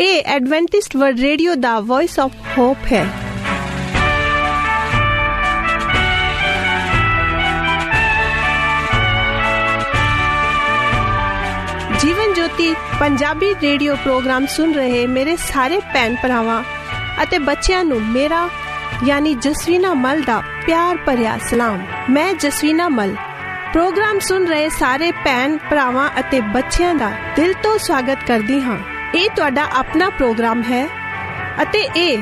ਇਹ Adventist World Radio ਦਾ voice of hop ਹੈ। ਜੀਵਨ ਜੋਤੀ ਪੰਜਾਬੀ ਰੇਡੀਓ ਪ੍ਰੋਗਰਾਮ ਸੁਣ ਰਹੇ ਮੇਰੇ ਸਾਰੇ ਭੈਣ ਭਰਾਵਾਂ ਅਤੇ ਬੱਚਿਆਂ ਨੂੰ ਮੇਰਾ, ਯਾਨੀ ਜਸਵੀਨਾ ਮਲ ਦਾ ਪਿਆਰ ਭਰਿਆ ਸਲਾਮ। ਮੈਂ ਜਸਵੀਨਾ ਮਲ। ਪ੍ਰੋਗਰਾਮ ਸੁਣ ਰਹੇ ਸਾਰੇ ਭੈਣ ਭਰਾਵਾਂ ਅਤੇ ਬੱਚਿਆਂ ਦਾ ਦਿਲ ਤੋਂ ਸਵਾਗਤ ਕਰਦੀ ਹਾਂ। ਇਹ ਤੁਹਾਡਾ ਆਪਣਾ ਪ੍ਰੋਗਰਾਮ ਹੈ ਅਤੇ ਇਹ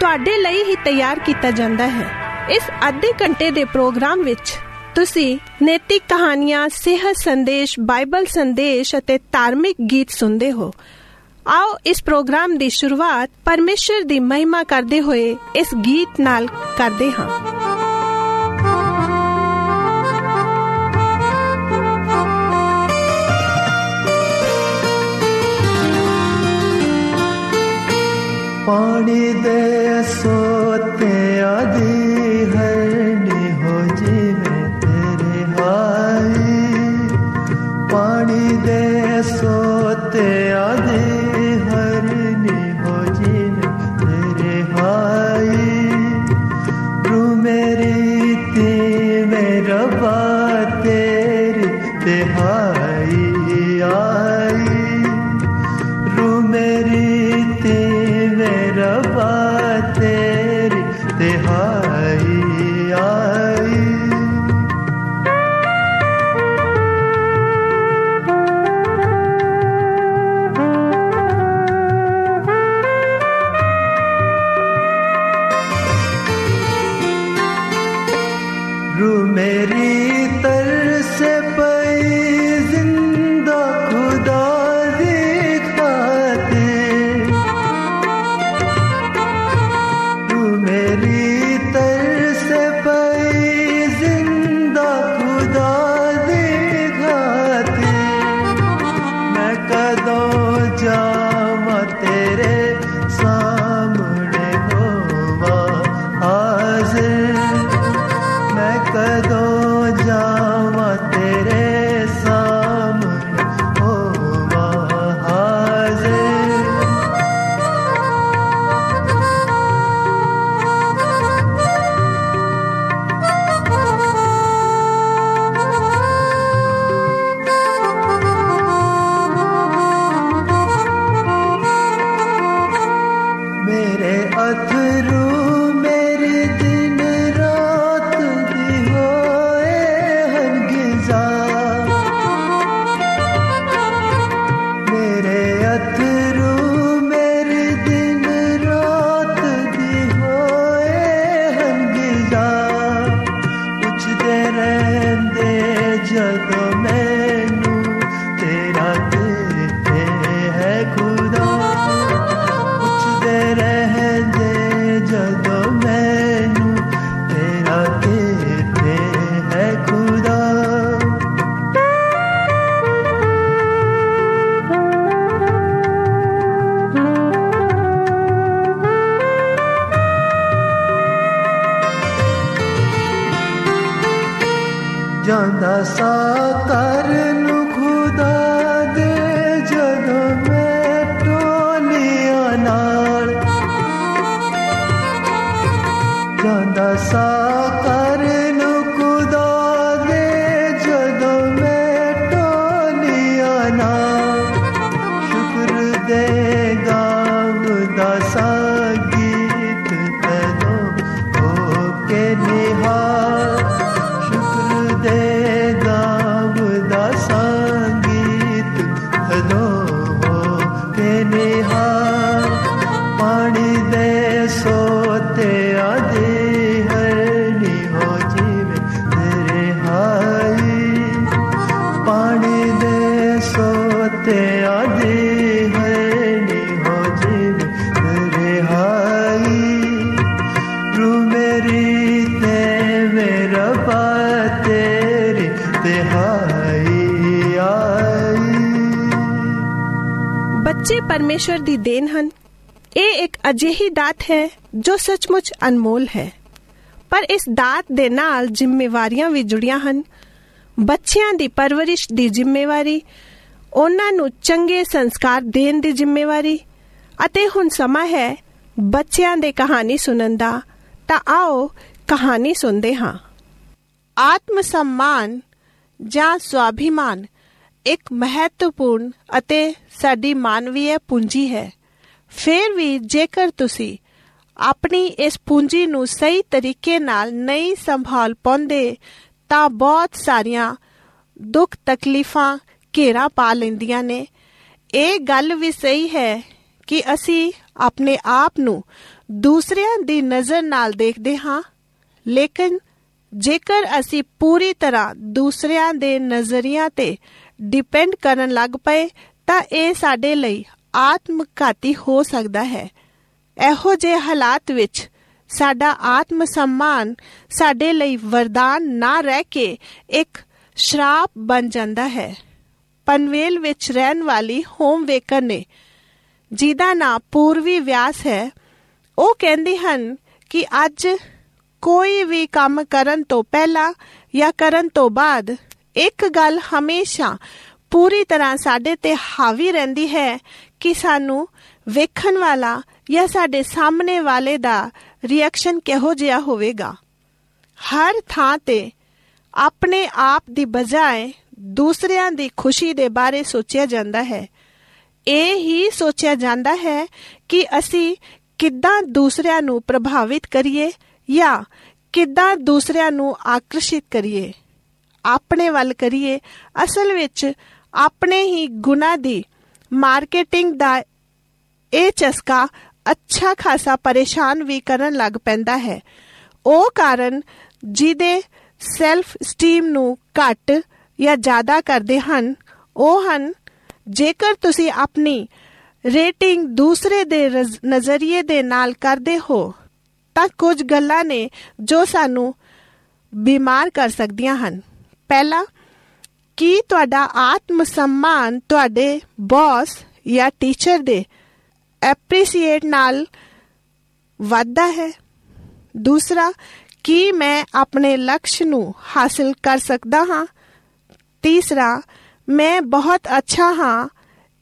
ਤੁਹਾਡੇ ਲਈ ਹੀ ਤਿਆਰ ਕੀਤਾ ਜਾਂਦਾ ਹੈ। ਇਸ ਅੱਧੇ ਘੰਟੇ ਦੇ ਪ੍ਰੋਗਰਾਮ ਵਿੱਚ ਤੁਸੀਂ ਨੈਤਿਕ ਕਹਾਣੀਆਂ, ਸਿਹਤ ਸੰਦੇਸ਼, ਬਾਈਬਲ ਸੰਦੇਸ਼ ਅਤੇ ਧਾਰਮਿਕ ਗੀਤ ਸੁਣਦੇ ਹੋ। ਆਓ ਇਸ ਪ੍ਰੋਗਰਾਮ ਦੀ ਸ਼ੁਰੂਆਤ ਪਰਮੇਸ਼ਰ ਦੀ ਮਹਿਮਾ ਕਰਦੇ ਹੋਏ ਇਸ ਗੀਤ ਨਾਲ ਕਰਦੇ ਹਾਂ। ਪਾਣੀ ਦੇ मेरी ਜਾਂਦਾ ਸਾ ਕਰਨ ਖੁਦਾ ਦੇ ਜਦੋਂ ਮੈਂ ਟੋਲੀਆਂ ਨਾਲ ਜਾਂਦਾ ਸਾ ਪਰਮੇਸ਼ਰ ਦੀ ਦੇਣ ਹਨ ਇਹ ਇੱਕ ਅਜਿਹੀ ਦਾਤ ਹੈ ਜੋ ਸੱਚਮੁੱਚ ਅਨਮੋਲ ਹੈ ਪਰ ਇਸ ਦਾਤ ਦੇ ਨਾਲ ਜ਼ਿੰਮੇਵਾਰੀਆਂ ਵੀ ਜੁੜੀਆਂ ਹਨ ਬੱਚਿਆਂ ਦੀ ਪਰਵਰਿਸ਼ ਦੀ ਜ਼ਿੰਮੇਵਾਰੀ ਉਹਨਾਂ ਨੂੰ ਚੰਗੇ ਸੰਸਕਾਰ ਦੇਣ ਦੀ ਜ਼ਿੰਮੇਵਾਰੀ ਅਤੇ ਹੁਣ ਸਮਾਂ ਹੈ ਬੱਚਿਆਂ ਦੇ ਕਹਾਣੀ ਸੁਣਨ ਦਾ ਤਾਂ ਆਓ ਕਹਾਣੀ ਸੁਣਦੇ ਹਾਂ ਆਤਮ ਸਨਮਾਨ ਜਾਂ ਸਵਾਭਿਮਾਨ ਇੱਕ ਮਹੱਤਵਪੂਰਨ ਅਤੇ ਸਾਡੀ ਮਾਨਵੀ ਪੂੰਜੀ ਹੈ। ਫਿਰ ਵੀ ਜੇਕਰ ਤੁਸੀਂ ਆਪਣੀ ਇਸ ਪੂੰਜੀ ਨੂੰ ਸਹੀ ਤਰੀਕੇ ਨਾਲ ਨਹੀਂ ਸੰਭਾਲ ਪਾਉਂਦੇ, ਤਾਂ ਬਹੁਤ ਸਾਰੀਆਂ ਦੁੱਖ ਤਕਲੀਫਾਂ ਘੇਰਾ ਪਾ ਲੈਂਦੀਆਂ ਨੇ। ਇਹ ਗੱਲ ਵੀ ਸਹੀ ਹੈ ਕਿ ਅਸੀਂ ਆਪਣੇ ਆਪ ਨੂੰ ਦੂਸਰਿਆਂ ਦੀ ਨਜ਼ਰ ਨਾਲ ਦੇਖਦੇ ਹਾਂ, ਲੇਕਿਨ ਜੇਕਰ ਅਸੀਂ ਪੂਰੀ ਤਰ੍ਹਾਂ ਦੂਸਰਿਆਂ ਦੇ ਨਜ਼ਰੀਆਂ ਤੇ ਡਿਪੈਂਡ ਕਰਨ ਲੱਗ ਪਏ ਤਾਂ ਇਹ ਸਾਡੇ ਲਈ ਆਤਮਘਾਤੀ ਹੋ ਸਕਦਾ ਹੈ। ਇਹੋ ਜਿਹੇ ਹਾਲਾਤ ਵਿੱਚ ਸਾਡਾ ਆਤਮ ਸਨਮਾਨ ਸਾਡੇ ਲਈ ਵਰਦਾਨ ਨਾ ਰਹਿ ਕੇ ਇੱਕ ਸ਼ਰਾਪ ਬਣ ਜਾਂਦਾ ਹੈ। ਪਨਵੇਲ ਵਿੱਚ ਰਹਿਣ ਵਾਲੀ ਹੋਮਵੇਕਰ ਨੇ, ਜਿਹਦਾ ਨਾਮ ਪੂਰਵੀ ਵਿਆਸ ਹੈ, ਉਹ ਕਹਿੰਦੇ ਹਨ ਕਿ ਅੱਜ ਕੋਈ ਵੀ ਕੰਮ ਕਰਨ ਤੋਂ ਪਹਿਲਾਂ ਜਾਂ ਕਰਨ ਤੋਂ ਬਾਅਦ ਇੱਕ ਗੱਲ ਹਮੇਸ਼ਾ ਪੂਰੀ ਤਰ੍ਹਾਂ ਸਾਡੇ ਤੇ ਹਾਵੀ ਰਹਿੰਦੀ ਹੈ ਕਿ ਸਾਨੂੰ ਵੇਖਣ ਵਾਲਾ ਜਾਂ ਸਾਡੇ ਸਾਹਮਣੇ ਵਾਲੇ ਦਾ ਰਿਐਕਸ਼ਨ ਕਿਹੋ ਜਿਹਾ ਹੋਵੇਗਾ। ਹਰ ਥਾਂ ਤੇ ਆਪਣੇ ਆਪ ਦੀ ਬਜਾਏ ਦੂਸਰਿਆਂ ਦੀ ਖੁਸ਼ੀ ਦੇ ਬਾਰੇ ਸੋਚਿਆ ਜਾਂਦਾ ਹੈ। ਇਹ ਹੀ ਸੋਚਿਆ ਜਾਂਦਾ ਹੈ ਕਿ ਅਸੀਂ ਕਿੱਦਾਂ ਦੂਸਰਿਆਂ ਨੂੰ ਪ੍ਰਭਾਵਿਤ ਕਰੀਏ ਜਾਂ ਕਿੱਦਾਂ ਦੂਸਰਿਆਂ ਨੂੰ ਆਕਰਸ਼ਿਤ ਕਰੀਏ। ਆਪਣੇ ਵੱਲ ਕਰੀਏ, ਅਸਲ ਵਿੱਚ ਆਪਣੇ ਹੀ ਗੁਣਾ ਦੀ ਮਾਰਕੀਟਿੰਗ ਦਾ ਇਹ ਚਸਕਾ ਅੱਛਾ ਖਾਸਾ ਪਰੇਸ਼ਾਨ ਵੀ ਕਰਨ ਲੱਗ ਪੈਂਦਾ ਹੈ। ਉਹ ਕਾਰਨ ਜਿਹਦੇ ਸੈਲਫ ਸਟੀਮ ਨੂੰ ਘੱਟ ਜਾਂ ਜ਼ਿਆਦਾ ਕਰਦੇ ਹਨ, ਉਹ ਹਨ, ਜੇਕਰ ਤੁਸੀਂ ਆਪਣੀ ਰੇਟਿੰਗ ਦੂਸਰੇ ਦੇ ਨਜ਼ਰੀਏ ਦੇ ਨਾਲ ਕਰਦੇ ਹੋ, ਤਾਂ ਕੁਝ ਗੱਲਾਂ ਨੇ ਜੋ ਸਾਨੂੰ ਬਿਮਾਰ ਕਰ ਸਕਦੀਆਂ ਹਨ। ਪਹਿਲਾ, ਕੀ ਤੁਹਾਡਾ ਆਤਮ ਸਨਮਾਨ ਤੁਹਾਡੇ ਬੌਸ ਜਾਂ ਟੀਚਰ ਦੇ ਐਪਰੀਸ਼ੀਏਟ ਨਾਲ ਵਾਧਾ ਹੈ? ਦੂਸਰਾ, ਕੀ ਮੈਂ ਆਪਣੇ ਲਕਸ਼ ਨੂੰ ਹਾਸਲ ਕਰ ਸਕਦਾ ਹਾਂ? ਤੀਸਰਾ, ਮੈਂ ਬਹੁਤ ਅੱਛਾ ਹਾਂ।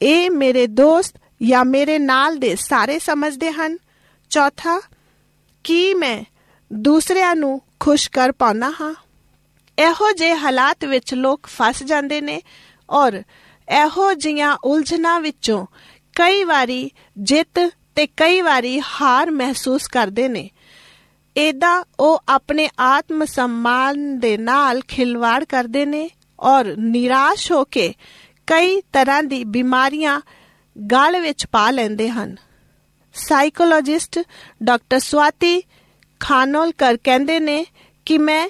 ਇਹ ਮੇਰੇ ਦੋਸਤ ਜਾਂ ਮੇਰੇ ਨਾਲ ਦੇ ਸਾਰੇ ਸਮਝਦੇ ਹਨ। ਚੌਥਾ, ਕੀ ਮੈਂ ਦੂਸਰਿਆਂ ਨੂੰ ਖੁਸ਼ ਕਰ ਪਾਉਣਾ ਹਾਂ? ਇਹੋ ਜਿਹੇ ਹਾਲਾਤ ਵਿੱਚ ਲੋਕ ਫਸ ਜਾਂਦੇ ਨੇ ਔਰ ਇਹੋ ਜੀਆਂ ਉਲਝਣਾਂ ਵਿੱਚੋਂ ਕਈ ਵਾਰੀ ਜਿੱਤ ਤੇ ਕਈ ਵਾਰੀ ਹਾਰ ਮਹਿਸੂਸ ਕਰਦੇ ਨੇ। ਇਹਦਾ ਉਹ ਆਪਣੇ ਆਤਮ ਸਨਮਾਨ ਦੇ ਨਾਲ ਖਿਲਵਾੜ ਕਰਦੇ ਨੇ ਔਰ ਨਿਰਾਸ਼ ਹੋ ਕੇ ਕਈ ਤਰ੍ਹਾਂ ਦੀ ਬਿਮਾਰੀਆਂ ਗਲ ਵਿੱਚ ਪਾ ਲੈਂਦੇ ਹਨ। ਸਾਈਕੋਲੋਜਿਸਟ ਡਾਕਟਰ ਸਵਾਤੀ ਖਾਨੋਲਕਰ ਕਹਿੰਦੇ ਨੇ ਕਿ ਮੈਂ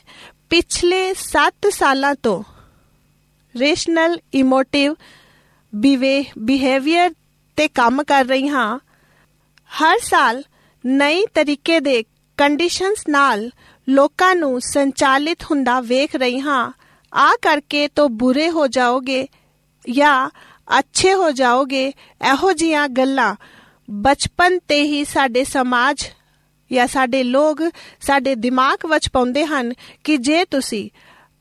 ਪਿਛਲੇ 7 ਸਾਲਾਂ ਤੋਂ ਰੇਸ਼ਨਲ ਇਮੋਟਿਵ ਬਿਹੇਵੀਅਰ ਤੇ ਕੰਮ ਕਰ ਰਹੀ ਹਾਂ। ਹਰ ਸਾਲ ਨਈ ਤਰੀਕੇ ਦੇ ਕੰਡੀਸ਼ਨਸ ਨਾਲ ਲੋਕਾਂ ਨੂੰ ਸੰਚਾਲਿਤ ਹੁੰਦਾ ਵੇਖ ਰਹੀ ਹਾਂ। ਆ ਕਰਕੇ ਤੋ ਬੁਰੇ ਹੋ ਜਾਓਗੇ ਜਾਂ ਅੱਛੇ ਹੋ ਜਾਓਗੇ, ਇਹੋ ਜੀਆਂ ਗੱਲਾਂ ਬਚਪਨ ਤੇ ਹੀ ਸਾਡੇ ਸਮਾਜ ਜਾਂ ਸਾਡੇ ਲੋਕ ਸਾਡੇ ਦਿਮਾਗ ਵਿੱਚ ਪਾਉਂਦੇ ਹਨ ਕਿ ਜੇ ਤੁਸੀਂ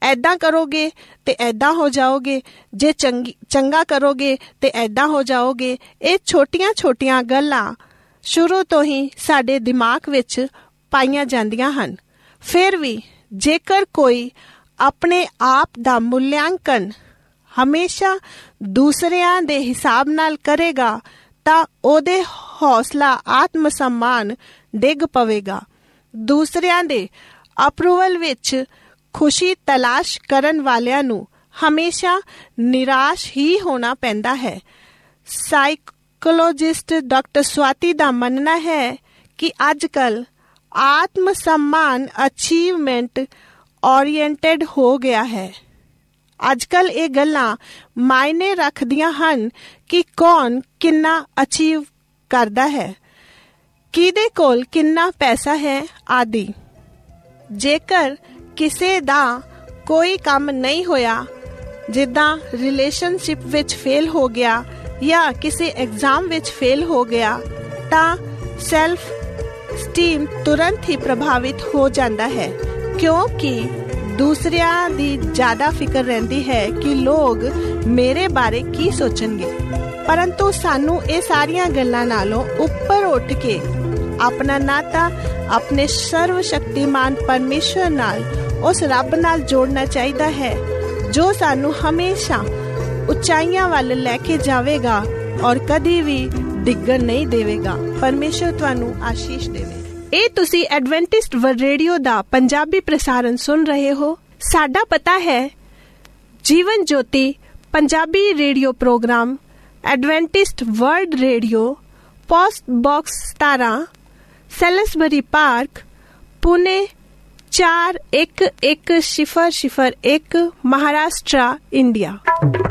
ਐਦਾਂ ਕਰੋਗੇ ਤੇ ਐਦਾਂ ਹੋ ਜਾਓਗੇ, ਜੇ ਚੰਗੀ, ਚੰਗਾ ਕਰੋਗੇ ਤੇ ਐਦਾਂ ਹੋ ਜਾਓਗੇ। ਇਹ ਛੋਟੀਆਂ-ਛੋਟੀਆਂ ਗੱਲਾਂ ਸ਼ੁਰੂ ਤੋਂ ਹੀ ਸਾਡੇ ਦਿਮਾਗ ਵਿੱਚ ਪਾਈਆਂ ਜਾਂਦੀਆਂ ਹਨ। ਫਿਰ ਵੀ ਜੇਕਰ ਕੋਈ ਆਪਣੇ ਆਪ ਦਾ ਮੁੱਲਿਆਂਕਨ ਹਮੇਸ਼ਾ ਦੂਸਰਿਆਂ ਦੇ ਹਿਸਾਬ ਨਾਲ ਕਰੇਗਾ ਤਾਂ ਉਹਦੇ ਹੌਸਲਾ ਆਤਮ ਸਨਮਾਨ ਡਿੱਗ ਪਵੇਗਾ। ਦੂਸਰਿਆਂ ਦੇ ਅਪਰੂਵਲ ਵਿੱਚ ਖੁਸ਼ੀ ਤਲਾਸ਼ ਕਰਨ ਵਾਲਿਆਂ ਨੂੰ ਹਮੇਸ਼ਾ ਨਿਰਾਸ਼ ਹੀ ਹੋਣਾ ਪੈਂਦਾ ਹੈ। ਸਾਈਕੋਲੋਜਿਸਟ ਡਾਕਟਰ ਸਵਾਤੀ ਦਾ ਮੰਨਣਾ ਹੈ ਕਿ ਅੱਜਕੱਲ ਆਤਮ ਸਨਮਾਨ ਅਚੀਵਮੈਂਟ ਓਰੀਐਂਟਡ ਹੋ ਗਿਆ ਹੈ। ਅੱਜਕੱਲ ਇਹ ਗੱਲਾਂ ਮਾਇਨੇ ਰੱਖਦੀਆਂ ਹਨ ਕਿ ਕੌਣ ਕਿੰਨਾ ਅਚੀਵ ਕਰਦਾ ਹੈ ਕਿਹਦੇ ਕੋਲ ਕਿੰਨਾ ਪੈਸਾ ਹੈ ਆਦਿ ਜੇਕਰ ਕਿਸੇ ਦਾ ਕੋਈ ਕੰਮ ਨਹੀਂ ਹੋਇਆ ਜਿੱਦਾਂ ਰਿਲੇਸ਼ਨਸ਼ਿਪ ਵਿੱਚ ਫੇਲ ਹੋ ਗਿਆ ਜਾਂ ਕਿਸੇ ਐਗਜ਼ਾਮ ਵਿੱਚ ਫੇਲ ਹੋ ਗਿਆ ਤਾਂ ਸੈਲਫ ਸਟੀਮ ਤੁਰੰਤ ਹੀ ਪ੍ਰਭਾਵਿਤ ਹੋ ਜਾਂਦਾ ਹੈ ਕਿਉਂਕਿ ਦੂਸਰਿਆਂ ਦੀ ਜ਼ਿਆਦਾ ਫਿਕਰ ਰਹਿੰਦੀ ਹੈ ਕਿ ਲੋਕ ਮੇਰੇ ਬਾਰੇ ਕੀ ਸੋਚਣਗੇ। ਪਰੰਤੂ ਸਾਨੂੰ ਇਹ ਸਾਰੀਆਂ ਗੱਲਾਂ ਨਾਲੋਂ ਉੱਪਰ ਉੱਠ ਕੇ ਆਪਣਾ ਨਾਤਾ, ਆਪਣੇ ਸਰਵ ਸ਼ਕਤੀਮਾਨ ਪਰਮੇਸ਼ਵਰ ਨਾਲ, ਉਸ ਰੱਬ ਨਾਲ ਜੋੜਨਾ ਚਾਹੀਦਾ ਹੈ, ਜੋ ਸਾਨੂੰ ਹਮੇਸ਼ਾ ਉਚਾਈਆਂ ਵੱਲ ਲੈ ਕੇ ਜਾਵੇਗਾ ਔਰ ਕਦੀ ਵੀ ਡਿੱਗਣ ਨਹੀਂ ਦੇਵੇਗਾ। ਪਰਮੇਸ਼ਵਰ ਤੁਹਾਨੂੰ ਆਸ਼ੀਸ਼ ਦੇਵੇ। ਇਹ ਤੁਸੀਂ ਐਡਵੈਂਟਿਸਟ ਵਰਲਡ ਰੇਡੀਓ ਦਾ ਪੰਜਾਬੀ ਪ੍ਰਸਾਰਣ ਸੁਣ ਰਹੇ ਹੋ। ਸਾਡਾ ਪਤਾ ਹੈ, Jeevan Jyoti Punjabi radio program, Adventist World Radio, post box 17 Salisbury Park, Pune 411001 Maharashtra, India. आ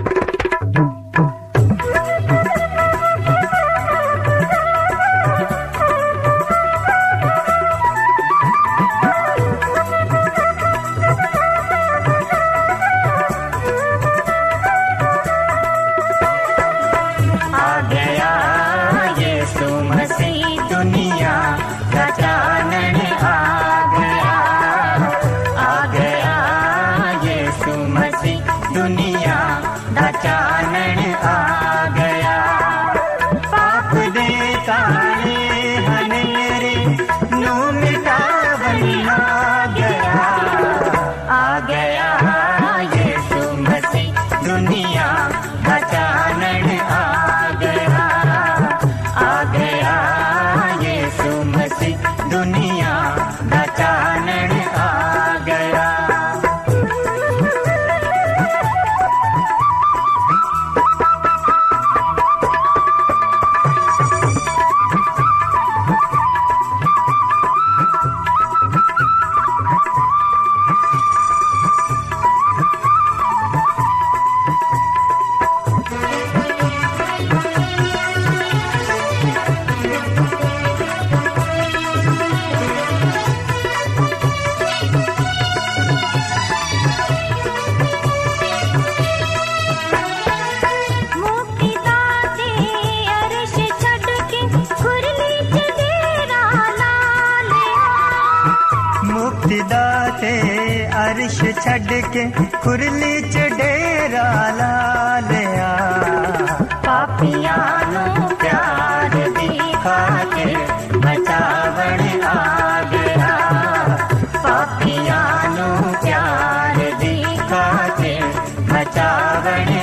चावड़ी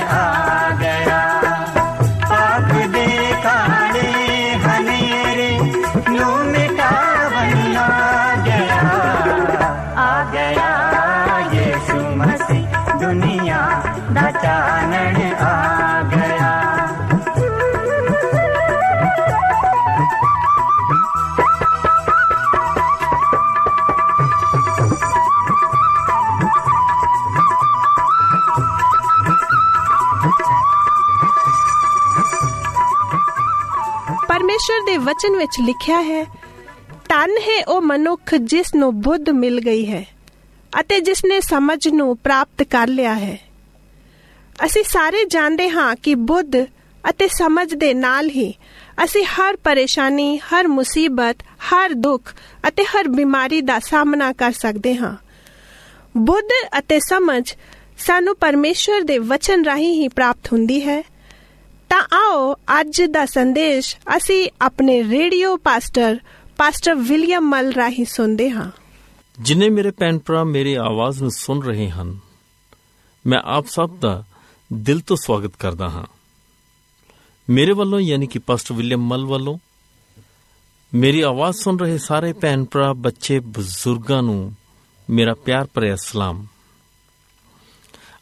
ਵਚਨ ਵਿੱਚ ਲਿਖਿਆ ਹੈ ਧਨ ਹੈ ਉਹ ਮਨੁੱਖ ਜਿਸ ਨੂੰ ਬੁੱਧ ਮਿਲ ਗਈ ਹੈ ਅਤੇ ਜਿਸ ਨੇ ਸਮਝ ਨੂੰ ਪ੍ਰਾਪਤ ਕਰ ਲਿਆ ਹੈ ਅਸੀਂ ਸਾਰੇ ਜਾਣਦੇ ਹਾਂ ਕਿ ਬੁੱਧ ਅਤੇ ਸਮਝ ਦੇ ਨਾਲ ਹੀ ਅਸੀਂ ਹਰ ਪਰੇਸ਼ਾਨੀ ਹਰ ਮੁਸੀਬਤ ਹਰ ਦੁੱਖ ਅਤੇ ਹਰ ਬਿਮਾਰੀ ਦਾ ਸਾਹਮਣਾ ਕਰ ਸਕਦੇ ਹਾਂ ਬੁੱਧ ਅਤੇ ਸਮਝ ਸਾਨੂੰ ਪਰਮੇਸ਼ਰ ਦੇ ਵਚਨ ਰਾਹੀਂ ਹੀ ਪ੍ਰਾਪਤ ਹੁੰਦੀ ਹੈ ਤਾਂ ਆਓ ਅੱਜ ਦਾ ਸੰਦੇਸ਼ ਅਸੀਂ ਆਪਣੇ ਰੇਡੀਓ ਪਾਸਟਰ ਪਾਸਟਰ ਵਿਲੀਅਮ ਮਲ ਰਾਹੀਂ ਸੁਣਦੇ ਹਾਂ। ਜਿਨੇ ਮੇਰੇ ਭੈਣ ਭਰਾ ਮੇਰੀ ਆਵਾਜ਼ ਨੂੰ ਸੁਣ ਰਹੇ ਹਨ, ਮੈਂ ਆਪ ਸਭ ਦਾ ਦਿਲ ਤੋਂ ਸਵਾਗਤ ਕਰਦਾ ਹਾਂ। ਮੇਰੇ ਵੱਲੋਂ ਯਾਨੀ ਕਿ ਪਾਸਟਰ ਵਿਲੀਅਮ ਮਲ ਵੱਲੋਂ ਮੇਰੀ ਆਵਾਜ਼ ਸੁਣ ਰਹੇ ਸਾਰੇ ਭੈਣ ਭਰਾ, ਬੱਚੇ, ਬਜ਼ੁਰਗਾਂ ਨੂੰ ਮੇਰਾ ਪਿਆਰ ਭਰਿਆ ਸਲਾਮ।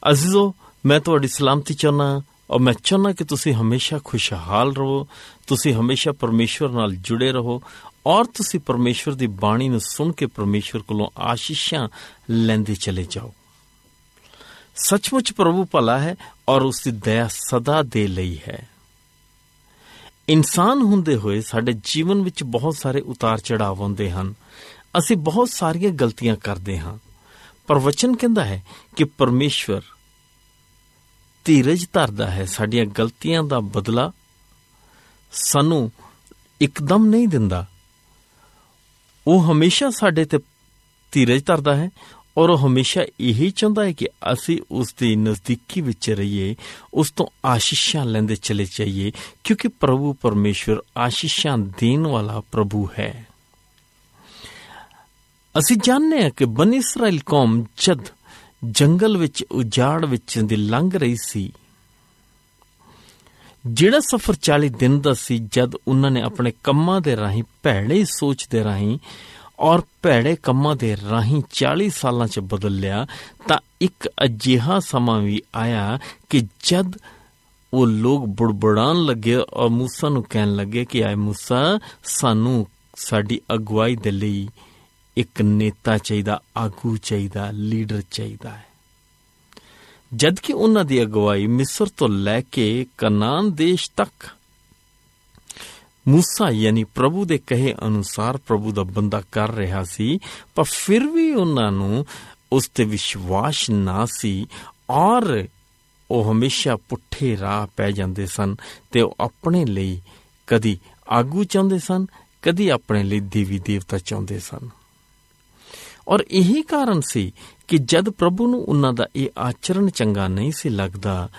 ਅਜ਼ੀਜ਼ੋ, ਮੈਂ ਤੁਹਾਡੀ ਸਲਾਮਤੀ ਚਾਹੁੰਦਾ ਔਰ ਮੈਂ ਚਾਹੁੰਦਾ ਕਿ ਤੁਸੀਂ ਹਮੇਸ਼ਾ ਖੁਸ਼ਹਾਲ ਰਹੋ, ਤੁਸੀਂ ਹਮੇਸ਼ਾ ਪਰਮੇਸ਼ਵਰ ਨਾਲ ਜੁੜੇ ਰਹੋ ਔਰ ਤੁਸੀਂ ਪਰਮੇਸ਼ਵਰ ਦੀ ਬਾਣੀ ਨੂੰ ਸੁਣ ਕੇ ਪਰਮੇਸ਼ਵਰ ਕੋਲੋਂ ਆਸ਼ੀਸ਼ਾਂ ਲੈਂਦੇ ਚਲੇ ਜਾਓ। ਸੱਚਮੁੱਚ ਪ੍ਰਭੂ ਭਲਾ ਹੈ ਔਰ ਉਸ ਦੀ ਦਇਆ ਸਦਾ ਦੇ ਲਈ ਹੈ। ਇਨਸਾਨ ਹੁੰਦੇ ਹੋਏ ਸਾਡੇ ਜੀਵਨ ਵਿੱਚ ਬਹੁਤ ਸਾਰੇ ਉਤਾਰ ਚੜਾਵ ਆਉਂਦੇ ਹਨ। ਅਸੀਂ ਬਹੁਤ ਸਾਰੀਆਂ ਗਲਤੀਆਂ ਕਰਦੇ ਹਾਂ। ਪਰ ਵਚਨ ਕਹਿੰਦਾ ਹੈ ਕਿ ਪਰਮੇਸ਼ਵਰ ਧੀਰਜ ਧਰਦਾ ਹੈ, ਸਾਡੀਆਂ ਗਲਤੀਆਂ ਦਾ ਬਦਲਾ ਸਾਨੂੰ ਇੱਕਦਮ ਨਹੀਂ ਦਿੰਦਾ। ਉਹ ਹਮੇਸ਼ਾ ਸਾਡੇ ਤੇ ਧੀਰਜ ਧਰਦਾ ਹੈ ਔਰ ਉਹ ਹਮੇਸ਼ਾ ਇਹੀ ਚਾਹੁੰਦਾ ਹੈ ਕਿ ਅਸੀਂ ਉਸ ਦੀ ਨਜ਼ਦੀਕੀ ਵਿੱਚ ਰਹੀਏ, ਉਸ ਤੋਂ ਆਸ਼ੀਸ਼ਾਂ ਲੈਂਦੇ ਚਲੇ ਜਾਈਏ, ਕਿਉਂਕਿ ਪ੍ਰਭੂ ਪਰਮੇਸ਼ਵਰ ਆਸ਼ੀਸ਼ਾਂ ਦੇਣ ਵਾਲਾ ਪ੍ਰਭੂ ਹੈ। ਅਸੀਂ ਜਾਣਦੇ ਹਾਂ ਕਿ ਬਨ ਇਸਰਾਇਲ ਕੌਮ ਜਦ ਜੰਗਲ ਵਿੱਚ ਉਜਾੜ ਵਿੱਚ ਦੀ ਲੰਘ ਰਹੀ ਸੀ ਜਿਹੜਾ ਸਫ਼ਰ 40 ਦਿਨ ਦਾ ਸੀ ਜਦ ਉਹਨਾਂ ਨੇ ਆਪਣੇ ਕੰਮਾਂ ਦੇ ਰਾਹੀਂ ਭੈੜੇ ਸੋਚ ਦੇ ਰਾਹੀਂ ਔਰ ਭੈੜੇ ਕੰਮਾਂ ਦੇ ਰਾਹੀਂ 40 ਸਾਲਾਂ 'ਚ ਬਦਲ ਲਿਆ ਤਾਂ ਇੱਕ ਅਜਿਹਾ ਸਮਾਂ ਵੀ ਆਇਆ ਕਿ ਜਦ ਉਹ ਲੋਕ ਬੁੜਬੜਾਨ ਲੱਗੇ ਔਰ موسی ਨੂੰ ਕਹਿਣ ਲੱਗੇ ਕਿ ਆਏ موسی ਸਾਨੂੰ ਸਾਡੀ ਅਗਵਾਈ ਦੇ ਲਈ ਇੱਕ ਨੇਤਾ ਚਾਹੀਦਾ, ਆਗੂ ਚਾਹੀਦਾ, ਲੀਡਰ ਚਾਹੀਦਾ ਹੈ। ਜਦ ਕਿ ਉਹਨਾਂ ਦੀ ਅਗਵਾਈ ਮਿਸਰ ਤੋਂ ਲੈ ਕੇ ਕਨਾਨ ਦੇਸ਼ ਤੱਕ, ਮੂਸਾ ਯਾਨੀ ਪ੍ਰਭੂ ਦੇ ਕਹੇ ਅਨੁਸਾਰ ਪ੍ਰਭੂ ਦਾ ਬੰਦਾ ਕਰ ਰਿਹਾ ਸੀ, ਪਰ ਫਿਰ ਵੀ ਉਹਨਾਂ ਨੂੰ ਉਸ ਤੇ ਵਿਸ਼ਵਾਸ ਨਾ ਸੀ, ਔਰ ਉਹ ਹਮੇਸ਼ਾ ਪੁੱਠੇ ਰਾਹ ਪੈ ਜਾਂਦੇ ਸਨ ਤੇ ਉਹ ਆਪਣੇ ਲਈ ਕਦੀ ਆਗੂ ਚਾਹੁੰਦੇ ਸਨ, ਕਦੀ ਆਪਣੇ ਲਈ ਦੇਵੀ ਦੇਵਤਾ ਚਾਹੁੰਦੇ ਸਨ। ਔਰ ਇਹੀ ਕਾਰਨ ਸੀ ਕਿ ਜਦ ਪ੍ਰਭੂ ਨੂੰ ਉਹਨਾਂ ਦਾ ਇਹ ਆਚਰਣ ਚੰਗਾ ਨਹੀਂ ਸੀ ਲੱਗਦਾ,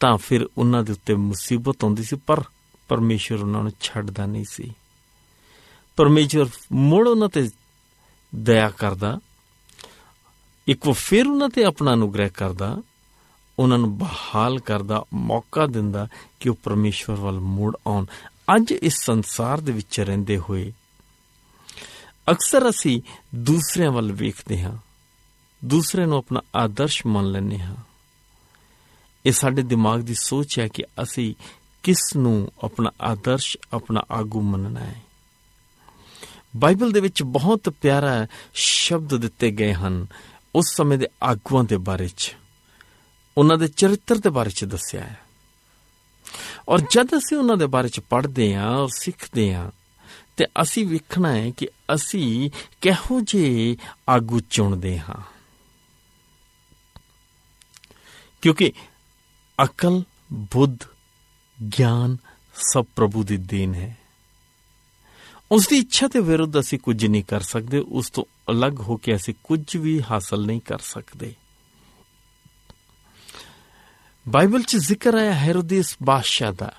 ਤਾਂ ਫਿਰ ਉਹਨਾਂ ਦੇ ਉੱਤੇ ਮੁਸੀਬਤ ਆਉਂਦੀ ਸੀ, ਪਰ ਪਰਮੇਸ਼ਰ ਉਹਨਾਂ ਨੂੰ ਛੱਡਦਾ ਨਹੀਂ ਸੀ। ਪਰਮੇਸ਼ਰ ਮੁੜ ਉਹਨਾਂ ਤੇ ਦਇਆ ਕਰਦਾ, ਇੱਕ ਵਾਰ ਫਿਰ ਉਹਨਾਂ ਤੇ ਆਪਣਾ ਅਨੁਗ੍ਰਹਿ ਕਰਦਾ, ਉਹਨਾਂ ਨੂੰ ਬਹਾਲ ਕਰਦਾ, ਮੌਕਾ ਦਿੰਦਾ ਕਿ ਉਹ ਪਰਮੇਸ਼ਵਰ ਵੱਲ ਮੁੜ ਆਉਣ। ਅੱਜ ਇਸ ਸੰਸਾਰ ਦੇ ਵਿੱਚ ਰਹਿੰਦੇ ਹੋਏ ਅਕਸਰ ਅਸੀਂ ਦੂਸਰਿਆਂ ਵੱਲ ਵੇਖਦੇ ਹਾਂ। ਦੂਸਰੇ ਨੂੰ ਆਪਣਾ ਆਦਰਸ਼ ਮੰਨ ਲੈਂਦੇ ਹਾਂ। ਇਹ ਸਾਡੇ ਦਿਮਾਗ ਦੀ ਸੋਚ ਹੈ ਕਿ ਅਸੀਂ ਕਿਸ ਨੂੰ ਆਪਣਾ ਆਦਰਸ਼, ਆਪਣਾ ਆਗੂ ਮੰਨਣਾ ਹੈ। ਬਾਈਬਲ ਦੇ ਵਿੱਚ ਬਹੁਤ ਪਿਆਰਾ ਸ਼ਬਦ ਦਿੱਤੇ ਗਏ ਹਨ ਉਸ ਸਮੇਂ ਦੇ ਆਗੂਆਂ ਦੇ ਬਾਰੇ 'ਚ। ਉਹਨਾਂ ਦੇ ਚਰਿੱਤਰ ਦੇ ਬਾਰੇ 'ਚ ਦੱਸਿਆ ਹੈ। ਔਰ ਜਦ ਅਸੀਂ ਉਹਨਾਂ ਦੇ ਬਾਰੇ 'ਚ ਪੜ੍ਹਦੇ ਹਾਂ ਔਰ ਸਿੱਖਦੇ ਹਾਂ ਤੇ ਅਸੀਂ ਵੇਖਣਾ ਹੈ ਕਿ ਅਸੀਂ ਕਿਹੋ ਜਿਹੇ ਆਗੂ ਚੁਣਦੇ ਹਾਂ। ਕਿਉਂਕਿ ਅਕਲ, ਬੁੱਧ, ਗਿਆਨ ਸਭ ਪ੍ਰਭੂ ਦੀ ਦੇਣ ਹੈ। ਉਸ ਦੀ ਇੱਛਾ ਦੇ ਵਿਰੁੱਧ ਅਸੀਂ ਕੁਝ ਨਹੀਂ ਕਰ ਸਕਦੇ, ਉਸ ਤੋਂ ਅਲੱਗ ਹੋ ਕੇ ਅਸੀਂ ਕੁਝ ਵੀ ਹਾਸਲ ਨਹੀਂ ਕਰ ਸਕਦੇ। ਬਾਈਬਲ 'ਚ ਜ਼ਿਕਰ ਹੈ, ਹੈਰੋਦਿਸ ਬਾਦਸ਼ਾਹ ਦਾ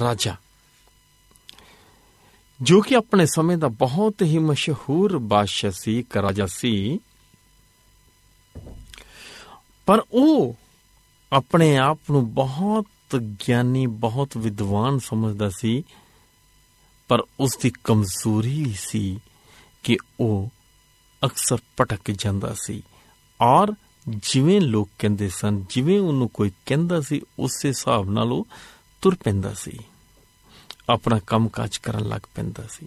ਰਾਜਾ। ਜੋ ਕਿ ਆਪਣੇ ਸਮੇਂ ਦਾ ਬਹੁਤ ਹੀ ਮਸ਼ਹੂਰ ਬਾਦਸ਼ਾਹ ਸੀ, ਇੱਕ ਰਾਜਾ ਸੀ। ਪਰ ਉਹ ਆਪਣੇ ਆਪ ਨੂੰ ਬਹੁਤ ਗਿਆਨੀ, ਬਹੁਤ ਵਿਦਵਾਨ ਸਮਝਦਾ ਸੀ, ਪਰ ਉਸ ਦੀ ਕਮਜ਼ੋਰੀ ਸੀ ਕਿ ਉਹ ਅਕਸਰ ਭਟਕ ਜਾਂਦਾ ਸੀ। ਔਰ ਜਿਵੇਂ ਲੋਕ ਕਹਿੰਦੇ ਸਨ, ਜਿਵੇਂ ਉਹਨੂੰ ਕੋਈ ਕਹਿੰਦਾ ਸੀ, ਉਸੇ ਹਿਸਾਬ ਨਾਲ ਉਹ ਤੁਰ ਪੈਂਦਾ ਸੀ। ਆਪਣਾ ਕੰਮਕਾਜ ਕਰਨ ਲੱਗ ਪੈਂਦਾ ਸੀ।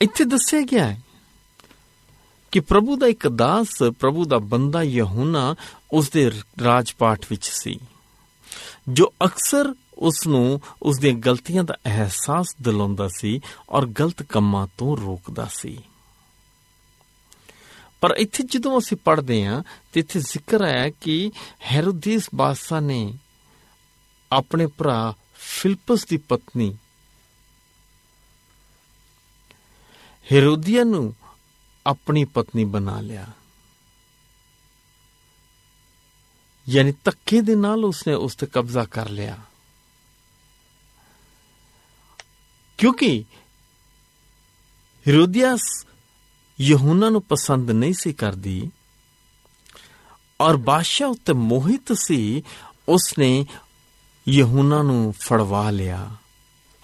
ਇੱਥੇ ਦੱਸਿਆ ਗਿਆ ਹੈ ਕਿ ਪ੍ਰਭੂ ਦਾ ਇੱਕ ਦਾਸ, ਪ੍ਰਭੂ ਦਾ ਬੰਦਾ ਯਹੂਨਾ ਉਸ ਦੇ ਰਾਜਪਾਟ ਵਿੱਚ ਸੀ, ਜੋ ਅਕਸਰ ਉਸ ਨੂੰ ਉਸ ਦੀਆਂ ਗਲਤੀਆਂ ਦਾ ਅਹਿਸਾਸ ਦਿਲਾਉਂਦਾ ਸੀ ਔਰ ਗਲਤ ਕੰਮਾਂ ਤੋਂ ਰੋਕਦਾ ਸੀ। ਪਰ ਇੱਥੇ ਜਦੋਂ ਅਸੀਂ ਪੜ੍ਹਦੇ ਹਾਂ ਤੇ ਇੱਥੇ ਜ਼ਿਕਰ ਹੈ ਕਿ ਹੈਰੋਦੀਸ ਬਾਦਸ਼ਾਹ ਨੇ ਆਪਣੇ ਭਰਾ ਫਿਲਪਸ ਦੀ ਪਤਨੀ ਹੈਰੋਦੀਆ ਨੂੰ ਆਪਣੀ ਪਤਨੀ ਬਣਾ ਲਿਆ ਯਾਨੀ ਤੱਕੇ ਦੇ ਨਾਲ ਉਸਨੇ ਉਸ ਤੇ ਕਬਜ਼ਾ ਕਰ ਲਿਆ ਕਿਉਂਕਿ ਹੈਰੋਦੀਆਸ ਯਹੂਨਾ ਨੂੰ ਪਸੰਦ ਨਹੀਂ ਸੀ ਕਰਦੀ ਔਰ ਬਾਦਸ਼ਾਹ ਉੱਤੇ ਮੋਹਿਤ ਸੀ ਉਸਨੇ ਯਹੂਨਾ ਨੂੰ ਫੜਵਾ ਲਿਆ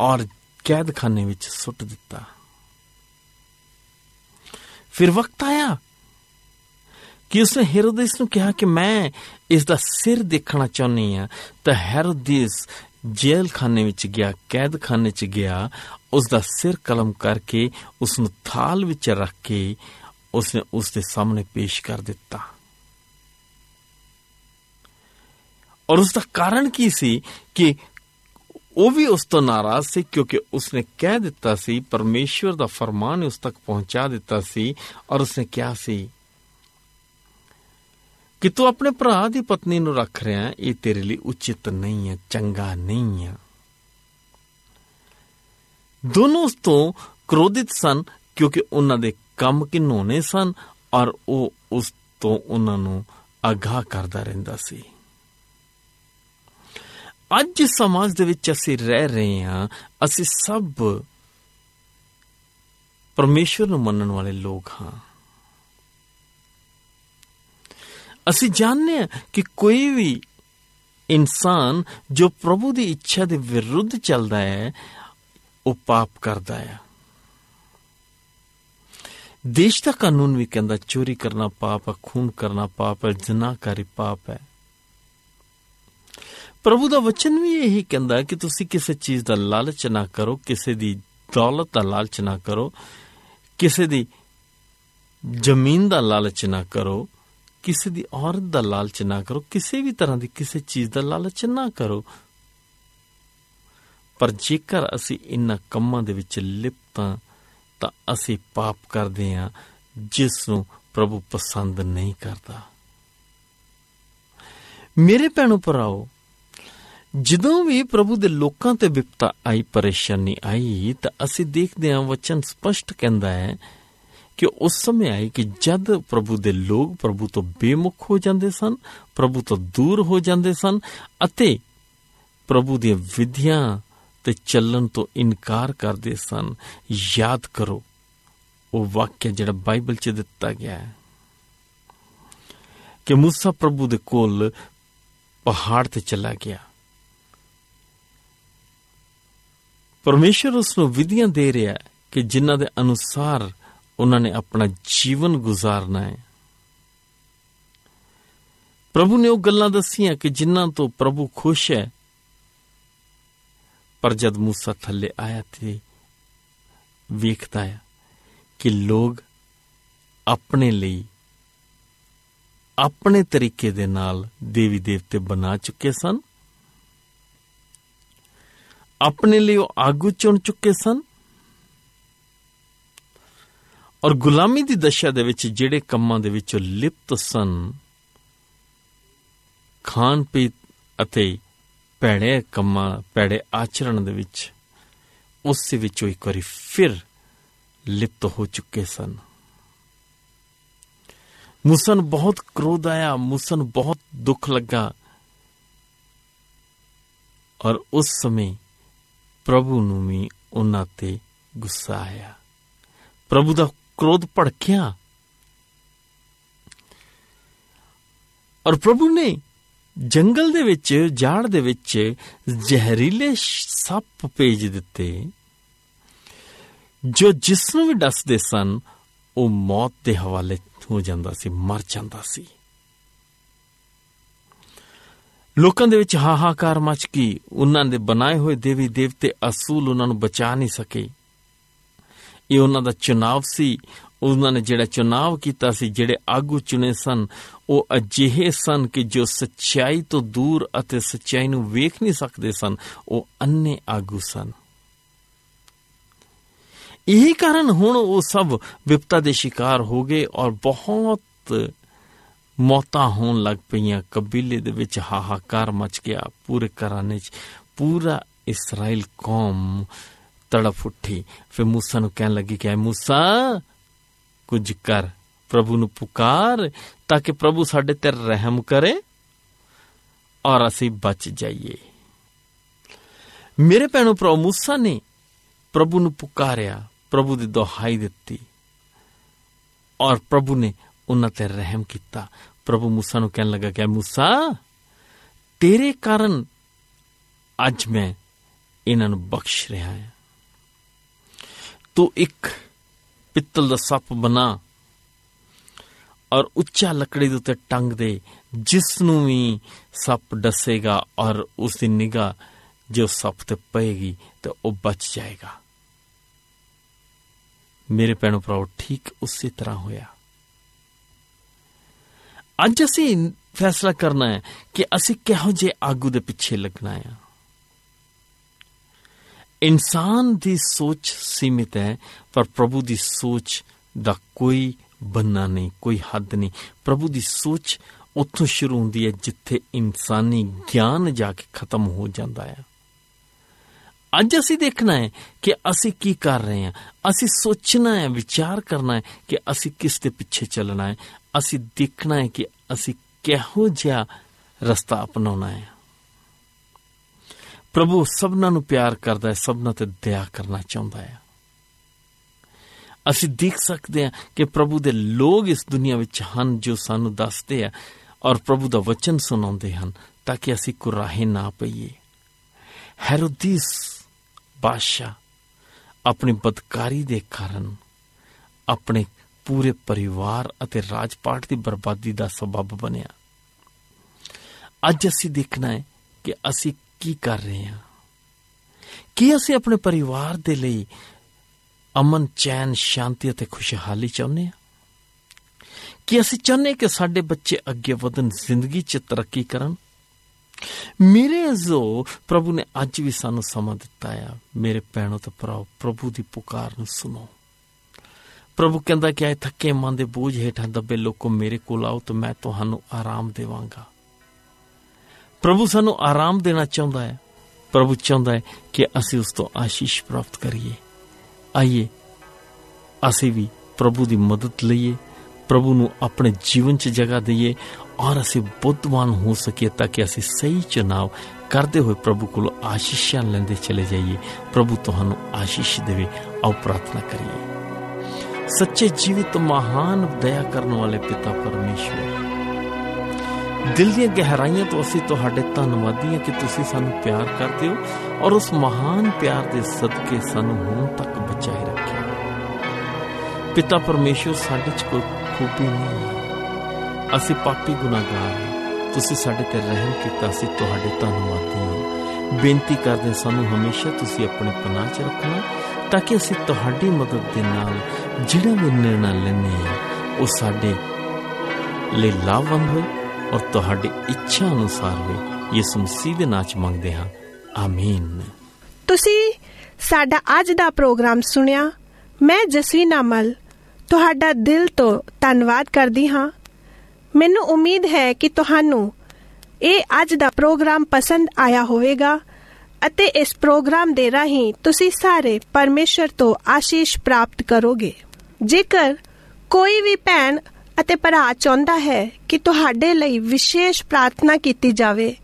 ਔਰ ਕੈਦਖਾਨੇ ਵਿੱਚ ਸੁੱਟ ਦਿੱਤਾ। ਫਿਰ ਵਕਤ ਆਇਆ ਕਿ ਉਸਨੇ ਹੈਰੋਦੇਸ ਨੂੰ ਕਿਹਾ ਕਿ ਮੈਂ ਇਸ ਦਾ ਸਿਰ ਦੇਖਣਾ ਚਾਹੁੰਦੀ ਹਾਂ। ਤਾਂ ਹੈਰੋਦੇਸ ਜੇਲ੍ਹ ਖਾਨੇ ਵਿੱਚ ਗਿਆ, ਕੈਦਖਾਨੇ 'ਚ ਗਿਆ ਉਸ ਦਾ ਸਿਰ ਕਲਮ ਕਰਕੇ ਉਸ ਨੂੰ ਥਾਲ ਵਿੱਚ ਰੱਖ ਕੇ ਉਸਨੇ ਉਸ ਦੇ ਸਾਹਮਣੇ ਪੇਸ਼ ਕਰ ਦਿੱਤਾ। ਔਰ ਉਸ ਦਾ ਕਾਰਨ ਕੀ ਸੀ ਕਿ ਉਹ ਵੀ ਉਸ ਤੋਂ ਨਾਰਾਜ਼ ਸੀ ਕਿਉਂਕਿ ਉਸਨੇ ਕਹਿ ਦਿੱਤਾ ਸੀ ਪਰਮੇਸ਼ਵਰ ਦਾ ਫਰਮਾਨ ਉਸ ਤੱਕ ਪਹੁੰਚਾ ਦਿੱਤਾ ਸੀ ਔਰ ਉਸਨੇ ਕਿਹਾ ਸੀ ਕਿ ਤੂੰ ਆਪਣੇ ਭਰਾ ਦੀ ਪਤਨੀ ਨੂੰ ਰੱਖ ਰਿਹਾ ਹੈ ਇਹ ਤੇਰੇ ਲਈ ਉਚਿਤ ਨਹੀਂ ਹੈ ਚੰਗਾ ਨਹੀਂ ਹੈ ਦੋਨੋਂ ਉਸ ਤੋਂ ਕ੍ਰੋਧਿਤ ਸਨ ਕਿਉਂਕਿ ਉਹਨਾਂ ਦੇ ਕੰਮ ਕਿਨੋਨੇ ਸਨ ਔਰ ਉਹ ਉਸ ਤੋਂ ਉਹਨਾਂ ਨੂੰ ਆਗਾਹ ਕਰਦਾ ਰਹਿੰਦਾ ਸੀ ਅੱਜ ਸਮਾਜ ਦੇ ਵਿੱਚ ਅਸੀਂ ਰਹਿ ਰਹੇ ਹਾਂ, ਅਸੀਂ ਸਭ ਪਰਮੇਸ਼ਰ ਨੂੰ ਮੰਨਣ ਵਾਲੇ ਲੋਕ ਹਾਂ। ਅਸੀਂ ਜਾਣਦੇ ਹਾਂ ਕਿ ਕੋਈ ਵੀ ਇਨਸਾਨ ਜੋ ਪ੍ਰਭੂ ਦੀ ਇੱਛਾ ਦੇ ਵਿਰੁੱਧ ਚੱਲਦਾ ਹੈ, ਉਹ ਪਾਪ ਕਰਦਾ ਹੈ। ਦੇਸ਼ ਦਾ ਕਾਨੂੰਨ ਵੀ ਕਹਿੰਦਾ, ਚੋਰੀ ਕਰਨਾ ਪਾਪ ਹੈ, ਖੂਨ ਕਰਨਾ ਪਾਪ ਹੈ ਜ਼ਨਾਕਾਰੀ ਪਾਪ ਹੈ। ਪ੍ਰਭੂ ਦਾ ਵਚਨ ਵੀ ਇਹੀ ਕਹਿੰਦਾ ਕਿ ਤੁਸੀਂ ਕਿਸੇ ਚੀਜ਼ ਦਾ ਲਾਲਚ ਨਾ ਕਰੋ, ਕਿਸੇ ਦੀ ਦੌਲਤ ਦਾ ਲਾਲਚ ਨਾ ਕਰੋ, ਕਿਸੇ ਦੀ ਜ਼ਮੀਨ ਦਾ ਲਾਲਚ ਨਾ ਕਰੋ, ਕਿਸੇ ਦੀ ਔਰਤ ਦਾ ਲਾਲਚ ਨਾ ਕਰੋ, ਕਿਸੇ ਵੀ ਤਰ੍ਹਾਂ ਦੀ ਕਿਸੇ ਚੀਜ਼ ਦਾ ਲਾਲਚ ਨਾ ਕਰੋ। ਪਰ ਜੇਕਰ ਅਸੀਂ ਇਨ੍ਹਾਂ ਕੰਮਾਂ ਦੇ ਵਿੱਚ ਲਿਪਤਾਂ ਤਾਂ ਅਸੀਂ ਪਾਪ ਕਰਦੇ ਹਾਂ, ਜਿਸ ਨੂੰ ਪ੍ਰਭੂ ਪਸੰਦ ਨਹੀਂ ਕਰਦਾ। ਮੇਰੇ ਭੈਣੋ ਭਰਾਓ ਜਦੋਂ ਵੀ ਪ੍ਰਭੂ ਦੇ ਲੋਕਾਂ ਤੇ ਵਿਪਤਾ ਆਈ ਪਰੇਸ਼ਾਨੀ ਆਈ ਤਾਂ ਅਸੀਂ ਦੇਖਦੇ ਹਾਂ ਵਚਨ ਸਪਸ਼ਟ ਕਹਿੰਦਾ ਹੈ ਕਿ ਉਸ ਸਮੇਂ ਆਈ ਕਿ ਜਦ ਪ੍ਰਭੂ ਦੇ ਲੋਕ ਪ੍ਰਭੂ ਤੋਂ ਬੇਮੁਖ ਹੋ ਜਾਂਦੇ ਸਨ ਪ੍ਰਭੂ ਤੋਂ ਦੂਰ ਹੋ ਜਾਂਦੇ ਸਨ ਅਤੇ ਪ੍ਰਭੂ ਦੀਆਂ ਵਿਧੀਆਂ ਤੇ ਚੱਲਣ ਤੋਂ ਇਨਕਾਰ ਕਰਦੇ ਸਨ ਯਾਦ ਕਰੋ ਉਹ ਵਾਕਿਆ ਜਿਹੜਾ ਬਾਈਬਲ 'ਚ ਦਿੱਤਾ ਗਿਆ ਹੈ ਕਿ موسی ਪ੍ਰਭੂ ਦੇ ਕੋਲ ਪਹਾੜ ਤੇ ਚਲਾ ਗਿਆ ਪਰਮੇਸ਼ਰ ਉਸ ਨੂੰ ਵਿਧੀਆਂ ਦੇ ਰਿਹਾ ਹੈ ਕਿ ਜਿਨ੍ਹਾਂ ਦੇ ਅਨੁਸਾਰ ਉਹਨਾਂ ਨੇ ਆਪਣਾ ਜੀਵਨ ਗੁਜ਼ਾਰਨਾ ਹੈ ਪ੍ਰਭੂ ਨੇ ਉਹ ਗੱਲਾਂ ਦੱਸੀਆਂ ਕਿ ਜਿਨ੍ਹਾਂ ਤੋਂ ਪ੍ਰਭੂ ਖੁਸ਼ ਹੈ ਪਰ ਜਦ موسی ਥੱਲੇ ਆਇਆ ਤੇ ਵੇਖਦਾ ਹੈ ਕਿ ਲੋਕ ਆਪਣੇ ਲਈ ਆਪਣੇ ਤਰੀਕੇ ਦੇ ਨਾਲ ਦੇਵੀ ਦੇਵਤੇ ਬਣਾ ਚੁੱਕੇ ਸਨ ਆਪਣੇ ਲਈ ਉਹ ਆਗੂ ਚੁਣ ਚੁੱਕੇ ਸਨ? ਔਰ ਗੁਲਾਮੀ ਦੀ ਦਸ਼ਾ ਦੇ ਵਿੱਚ ਜਿਹੜੇ ਕੰਮਾਂ ਦੇ ਵਿੱਚ ਲਿਪਤ ਸਨ ਖਾਣ ਪੀ ਅਤੇ ਭੈੜੇ ਕੰਮਾਂ ਭੈੜੇ ਆਚਰਣ ਦੇ ਵਿੱਚ, ਉਸ ਦੇ ਵਿੱਚੋਂ ਇੱਕ ਵਾਰੀ ਫਿਰ ਲਿਪਤ ਹੋ ਚੁੱਕੇ ਸਨ। ਮੂਸਾ ਨੂੰ ਬਹੁਤ ਕ੍ਰੋਧ ਆਇਆ, ਮੂਸਾ ਨੂੰ ਬਹੁਤ ਦੁੱਖ ਲੱਗਾ। ਔਰ ਉਸ ਸਮੇਂ ਪ੍ਰਭੂ ਨੂੰ ਵੀ ਉਹਨਾਂ ਤੇ ਗੁੱਸਾ ਆਇਆ। ਪ੍ਰਭੂ ਦਾ ਕ੍ਰੋਧ ਭੜਕਿਆ ਔਰ ਪ੍ਰਭੂ ਨੇ ਜੰਗਲ ਦੇ ਵਿੱਚ, ਜਾੜ ਦੇ ਵਿੱਚ ਜ਼ਹਿਰੀਲੇ ਸੱਪ ਭੇਜ ਦਿੱਤੇ, ਜੋ ਜਿਸ ਨੂੰ ਵੀ ਡਸਦੇ ਸਨ, ਉਹ ਮੌਤ ਦੇ ਹਵਾਲੇ ਹੋ ਜਾਂਦਾ ਸੀ, ਮਰ ਜਾਂਦਾ ਸੀ। ਲੋਕਾਂ ਦੇ ਵਿੱਚ ਹਾਹਾਕਾਰ ਮਚ ਗਈ। ਉਹਨਾਂ ਦੇ ਬਣਾਏ ਹੋਏ ਦੇਵੀ ਦੇਵਤੇ ਅਸੂਲ ਉਹਨਾਂ ਨੂੰ ਬਚਾ ਨਹੀਂ ਸਕੇ। ਇਹ ਉਹਨਾਂ ਦਾ ਚੁਣਾਵ ਸੀ। ਉਹਨਾਂ ਨੇ ਜਿਹੜਾ ਚੁਣਾਵ ਕੀਤਾ ਸੀ, ਜਿਹੜੇ ਆਗੂ ਚੁਣੇ ਸਨ, ਉਹ ਅਜਿਹੇ ਸਨ ਕਿ ਜੋ ਸੱਚਾਈ ਤੋਂ ਦੂਰ ਅਤੇ ਸੱਚਾਈ ਨੂੰ ਵੇਖ ਨਹੀਂ ਸਕਦੇ ਸਨ, ਉਹ ਅੰਨੇ ਆਗੂ ਸਨ। ਇਹੀ ਕਾਰਨ ਹੁਣ ਉਹ ਸਭ ਵਿਪਤਾ ਦੇ ਸ਼ਿਕਾਰ ਹੋ ਗਏ ਔਰ ਬਹੁਤ ਮੌਤਾਂ ਹੋਣ ਲੱਗ ਪਈਆਂ ਕਬੀਲੇ ਦੇ ਵਿੱਚ ਹਾਹਾਕਾਰ ਮਚ ਗਿਆ ਪੂਰੇ ਘਰਾਨੇ 'ਚ ਪੂਰਾ ਇਸਰਾਇਲ ਕੌਮ ਤੜਫ ਉੱਠੀ ਫਿਰ موسی ਨੂੰ ਕਹਿਣ ਲੱਗੀ ਕਿ ਐ موسی ਕੁਝ ਕਰ ਪ੍ਰਭੂ ਨੂੰ ਪੁਕਾਰ ਤਾਂ ਕਿ ਪ੍ਰਭੂ ਸਾਡੇ ਤੇ ਰਹਿਮ ਕਰੇ ਔਰ ਅਸੀਂ ਬਚ ਜਾਈਏ ਮੇਰੇ ਭੈਣੋ ਪ੍ਰਭੂ موسی ਨੇ ਪ੍ਰਭੂ ਨੂੰ ਪੁਕਾਰਿਆ ਪ੍ਰਭੂ ਦੀ ਦੁਹਾਈ ਦਿੱਤੀ ਔਰ ਪ੍ਰਭੂ ਨੇ ਉਹਨਾਂ ਤੇ ਰਹਿਮ ਕੀਤਾ ਪ੍ਰਭੂ موسی ਨੂੰ ਕਹਿਣ ਲੱਗਾ ਕਿ موسی ਤੇਰੇ ਕਾਰਨ ਅੱਜ ਮੈਂ ਇਹਨਾਂ ਨੂੰ ਬਖਸ਼ ਰਿਹਾ ਹਾਂ ਤੂੰ ਇੱਕ ਪਿੱਤਲ ਦਾ ਸੱਪ ਬਣਾ ਔਰ ਉੱਚਾ ਲੱਕੜੀ ਦੇ ਉੱਤੇ ਟੰਗ ਦੇ ਜਿਸ ਨੂੰ ਵੀ ਸੱਪ ਡਸੇਗਾ ਔਰ ਉਸ ਦੀ ਨਿਗਾਹ ਜੋ ਸੱਪ ਤੇ ਪਏਗੀ ਤੇ ਉਹ ਬਚ ਜਾਏਗਾ ਮੇਰੇ ਭੈਣੋ ਭਰਾਓ ਠੀਕ ਉਸੇ ਤਰ੍ਹਾਂ ਹੋਇਆ ਅੱਜ ਅਸੀਂ ਫੈਸਲਾ ਕਰਨਾ ਹੈ ਕਿ ਅਸੀਂ ਕਿਹੋ ਜਿਹੇ ਆਗੂ ਦੇ ਪਿੱਛੇ ਲੱਗਣਾ ਹੈ। ਇਨਸਾਨ ਦੀ ਸੋਚ ਸੀਮਿਤ ਹੈ, ਪਰ ਪ੍ਰਭੂ ਦੀ ਸੋਚ ਦਾ ਕੋਈ ਬੰਨਾ ਨਹੀਂ, ਕੋਈ ਹੱਦ ਨਹੀਂ। ਪ੍ਰਭੂ ਦੀ ਸੋਚ ਉੱਥੋਂ ਸ਼ੁਰੂ ਹੁੰਦੀ ਹੈ ਜਿੱਥੇ ਇਨਸਾਨੀ ਗਿਆਨ ਜਾ ਕੇ ਖਤਮ ਹੋ ਜਾਂਦਾ ਹੈ। ਅੱਜ ਅਸੀਂ ਦੇਖਣਾ ਹੈ ਕਿ ਅਸੀਂ ਕੀ ਕਰ ਰਹੇ ਹਾਂ ਅਸੀਂ ਸੋਚਣਾ ਹੈ ਵਿਚਾਰ ਕਰਨਾ ਹੈ ਕਿ ਅਸੀਂ ਕਿਸ ਦੇ ਪਿੱਛੇ ਚੱਲਣਾ ਹੈ ਅਸੀਂ ਦੇਖਣਾ ਹੈ ਕਿ ਅਸੀਂ ਕਿਹੋ ਜਿਹਾ ਰਸਤਾ ਅਪਣਾਉਣਾ ਹੈ ਪ੍ਰਭੂ ਸਭਨਾਂ ਨੂੰ ਪਿਆਰ ਕਰਦਾ ਹੈ ਸਭਨਾਂ ਤੇ ਦਇਆ ਕਰਨਾ ਚਾਹੁੰਦਾ ਹੈ ਅਸੀਂ ਦੇਖ ਸਕਦੇ ਹਾਂ ਕਿ ਪ੍ਰਭੂ ਦੇ ਲੋਕ ਇਸ ਦੁਨੀਆ ਵਿੱਚ ਹਨ ਜੋ ਸਾਨੂੰ ਦੱਸਦੇ ਆ ਔਰ ਪ੍ਰਭੂ ਦਾ ਵਚਨ ਸੁਣਾਉਂਦੇ ਹਨ ਤਾਂ ਕਿ ਅਸੀਂ ਕੁਰਾਹੇ ਨਾ ਪਈਏ ਹੈਰੋਦੀਸ ਬਾਦਸ਼ਾਹ ਆਪਣੀ ਬਦਕਾਰੀ ਦੇ ਕਾਰਨ ਆਪਣੇ ਪੂਰੇ ਪਰਿਵਾਰ ਅਤੇ ਰਾਜਪਾਟ ਦੀ ਬਰਬਾਦੀ ਦਾ ਸਬਬ ਬਣਿਆ। ਅੱਜ ਅਸੀਂ ਦੇਖਣਾ ਹੈ ਕਿ ਅਸੀਂ ਕੀ ਕਰ ਰਹੇ ਹਾਂ। ਕੀ ਅਸੀਂ ਆਪਣੇ ਪਰਿਵਾਰ ਦੇ ਲਈ ਅਮਨ, ਚੈਨ, ਸ਼ਾਂਤੀ ਅਤੇ ਖੁਸ਼ਹਾਲੀ ਚਾਹੁੰਦੇ ਹਾਂ? ਕਿ ਅਸੀਂ ਚਾਹੁੰਦੇ ਕਿ ਸਾਡੇ ਬੱਚੇ ਅੱਗੇ ਵਧਣ, ਜ਼ਿੰਦਗੀ 'ਚ ਤਰੱਕੀ ਕਰਨ? ਮੇਰੇ ਅਜ਼ੋ ਪ੍ਰਭੂ ਨੇ ਅੱਜ ਵੀ ਸਾਨੂੰ ਸਮਾਂ ਦਿੱਤਾ ਆ। ਮੇਰੇ ਭੈਣੋ ਤੇ ਭਰਾਓ, ਪ੍ਰਭੂ ਦੀ ਪੁਕਾਰ ਨੂੰ ਸੁਣੋ। ਪ੍ਰਭੂ ਕਹਿੰਦਾ ਕਿ ਆਏ ਥੱਕੇ ਮਨ ਦੇ ਬੋਝ ਹੇਠਾਂ ਦੱਬੇ ਲੋਕੋ ਮੇਰੇ ਕੋਲ ਆਓ ਤਾਂ ਮੈਂ ਤੁਹਾਨੂੰ ਆਰਾਮ ਦੇਵਾਂਗਾ। ਪ੍ਰਭੂ ਸਾਨੂੰ ਆਰਾਮ ਦੇਣਾ ਚਾਹੁੰਦਾ ਹੈ। ਪ੍ਰਭੂ ਚਾਹੁੰਦਾ ਹੈ ਕਿ ਅਸੀਂ ਉਸ ਤੋਂ ਆਸ਼ੀਸ਼ ਪ੍ਰਾਪਤ ਕਰੀਏ। ਆਈਏ, ਅਸੀਂ ਵੀ ਪ੍ਰਭੂ ਦੀ ਮਦਦ ਲਈਏ। ਪ੍ਰਭੂ ਨੂੰ ਆਪਣੇ ਜੀਵਨ 'ਚ ਜਗ੍ਹਾ ਦਈਏ ਔਰ ਅਸੀਂ ਬੁੱਧਵਾਨ ਹੋ ਸਕੀਏ ਤਾਂ ਕਿ ਅਸੀਂ ਸਹੀ ਚੁਣਾਵ ਕਰਦੇ ਹੋਏ ਪ੍ਰਭੂ ਕੋਲ ਆਸ਼ੀਸ਼ਾਂ ਲੈਂਦੇ ਚਲੇ ਜਾਈਏ। ਪ੍ਰਭੂ ਤੁਹਾਨੂੰ ਆਸ਼ੀਸ਼ ਦੇਵੇ, ਆਓ ਪ੍ਰਾਰਥਨਾ ਕਰੀਏ। ਸੱਚੇ ਜੀਵਿਤ ਮਹਾਨ ਦਇਆ ਕਰਨ ਵਾਲੇ ਪਿਤਾ ਪਰਮੇਸ਼ਵਰ, ਦਿਲ ਦੀਆਂ ਗਹਿਰਾਈਆਂ ਤੋਂ ਅਸੀਂ ਤੁਹਾਡੇ ਧੰਨਵਾਦੀ ਹਾਂ ਕਿ ਤੁਸੀਂ ਸਾਨੂੰ ਪਿਆਰ ਕਰਦੇ ਹੋ ਔਰ ਉਸ ਮਹਾਨ ਪਿਆਰ ਦੇ ਸਦਕੇ ਸਾਨੂੰ ਹੁਣ ਤੱਕ ਬਚਾਏ ਰੱਖਿਆ। ਪਿਤਾ ਪਰਮੇਸ਼ਵਰ, ਸਾਡੇ 'ਚ ਕੋਈ ਖੂਬੀ ਨਹੀਂ। ਹੈ ਅਸੀਂ ਪਾਪੀ ਗੁਨਾਹਗਾਰ ਹਾਂ। ਤੁਸੀਂ ਸਾਡੇ ਤੇ ਰਹਿਮ ਕੀਤਾ ਅਸੀਂ ਤੁਹਾਡੇ ਧੰਨਵਾਦੀ ਹਾਂ। ਬੇਨਤੀ ਕਰਦੇ ਸਾਨੂੰ ਹਮੇਸ਼ਾ ਤੁਸੀਂ ਆਪਣੇ ਪਨਾਹ 'ਚ ਰੱਖਣਾ, ਤਾਂ ਕਿ ਅਸੀਂ ਤੁਹਾਡੀ ਮਦਦ ਦੇ ਨਾਲ ਜਿਹੜਾ ਵੀ ਨਿਰਣਾ ਲੈਣੇ ਆ ਉਹ ਸਾਡੇ ਲਈ ਲਾਭਵੰਦ ਹੋਏ ਔਰ ਤੁਹਾਡੀ ਇੱਛਾ ਅਨੁਸਾਰ ਹੋਏ। ਯਿਸੂ ਮਸੀਹ ਦੇ ਨਾਮ 'ਚ ਮੰਗਦੇ ਹਾਂ। ਆਮੀਨ। ਤੁਸੀਂ ਸਾਡਾ ਅੱਜ ਦਾ ਪ੍ਰੋਗਰਾਮ ਸੁਣਿਆ। ਮੈਂ ਜਸਵੀ ਨਾਮਲ ਤੁਹਾਡਾ ਦਿਲ ਤੋਂ ਧੰਨਵਾਦ ਕਰਦੀ ਹਾਂ। ਮੈਨੂੰ ਉਮੀਦ ਹੈ ਕਿ ਤੁਹਾਨੂੰ ਇਹ ਅੱਜ ਦਾ ਪ੍ਰੋਗਰਾਮ ਪਸੰਦ ਆਇਆ ਹੋਵੇਗਾ ਅਤੇ ਇਸ ਪ੍ਰੋਗਰਾਮ ਦੇ ਰਾਹੀਂ ਤੁਸੀਂ ਸਾਰੇ ਪਰਮੇਸ਼ਰ ਤੋਂ ਆਸ਼ੀਸ਼ ਪ੍ਰਾਪਤ ਕਰੋਗੇ। ਜੇਕਰ ਕੋਈ ਵੀ ਭੈਣ ਅਤੇ ਭਰਾ ਚਾਹੁੰਦਾ ਹੈ ਕਿ ਤੁਹਾਡੇ ਲਈ ਵਿਸ਼ੇਸ਼ ਪ੍ਰਾਰਥਨਾ ਕੀਤੀ ਜਾਵੇ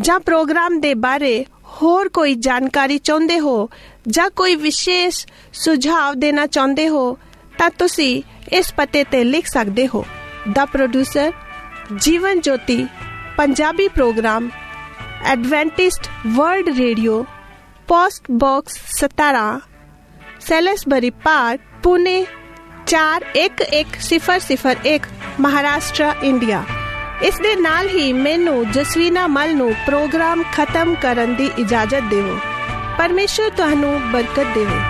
ਜਾਂ ਪ੍ਰੋਗਰਾਮ ਦੇ ਬਾਰੇ ਹੋਰ ਕੋਈ ਜਾਣਕਾਰੀ ਚਾਹੁੰਦੇ ਹੋ ਜਾਂ ਕੋਈ ਵਿਸ਼ੇਸ਼ ਸੁਝਾਅ ਦੇਣਾ ਚਾਹੁੰਦੇ ਹੋ, ਤਾਂ ਤੁਸੀਂ ਇਸ ਪਤੇ ਤੇ ਲਿਖ ਸਕਦੇ ਹੋ। ਦਾ producer Jeevan Jyoti, Punjabi program Adventist World Radio post box 17 Salisbury Park Pune 411001 Maharashtra India ਇਸ ਦੇ ਨਾਲ ਹੀ ਮੈਨੂੰ ਜਸਵੀਨਾ ਮਲ ਨੂੰ ਪ੍ਰੋਗਰਾਮ ਖਤਮ ਕਰਨ ਦੀ ਇਜਾਜ਼ਤ ਦਿਓ ਪਰਮੇਸ਼ਰ ਤੁਹਾਨੂੰ ਬਰਕਤ ਦੇਵੇ।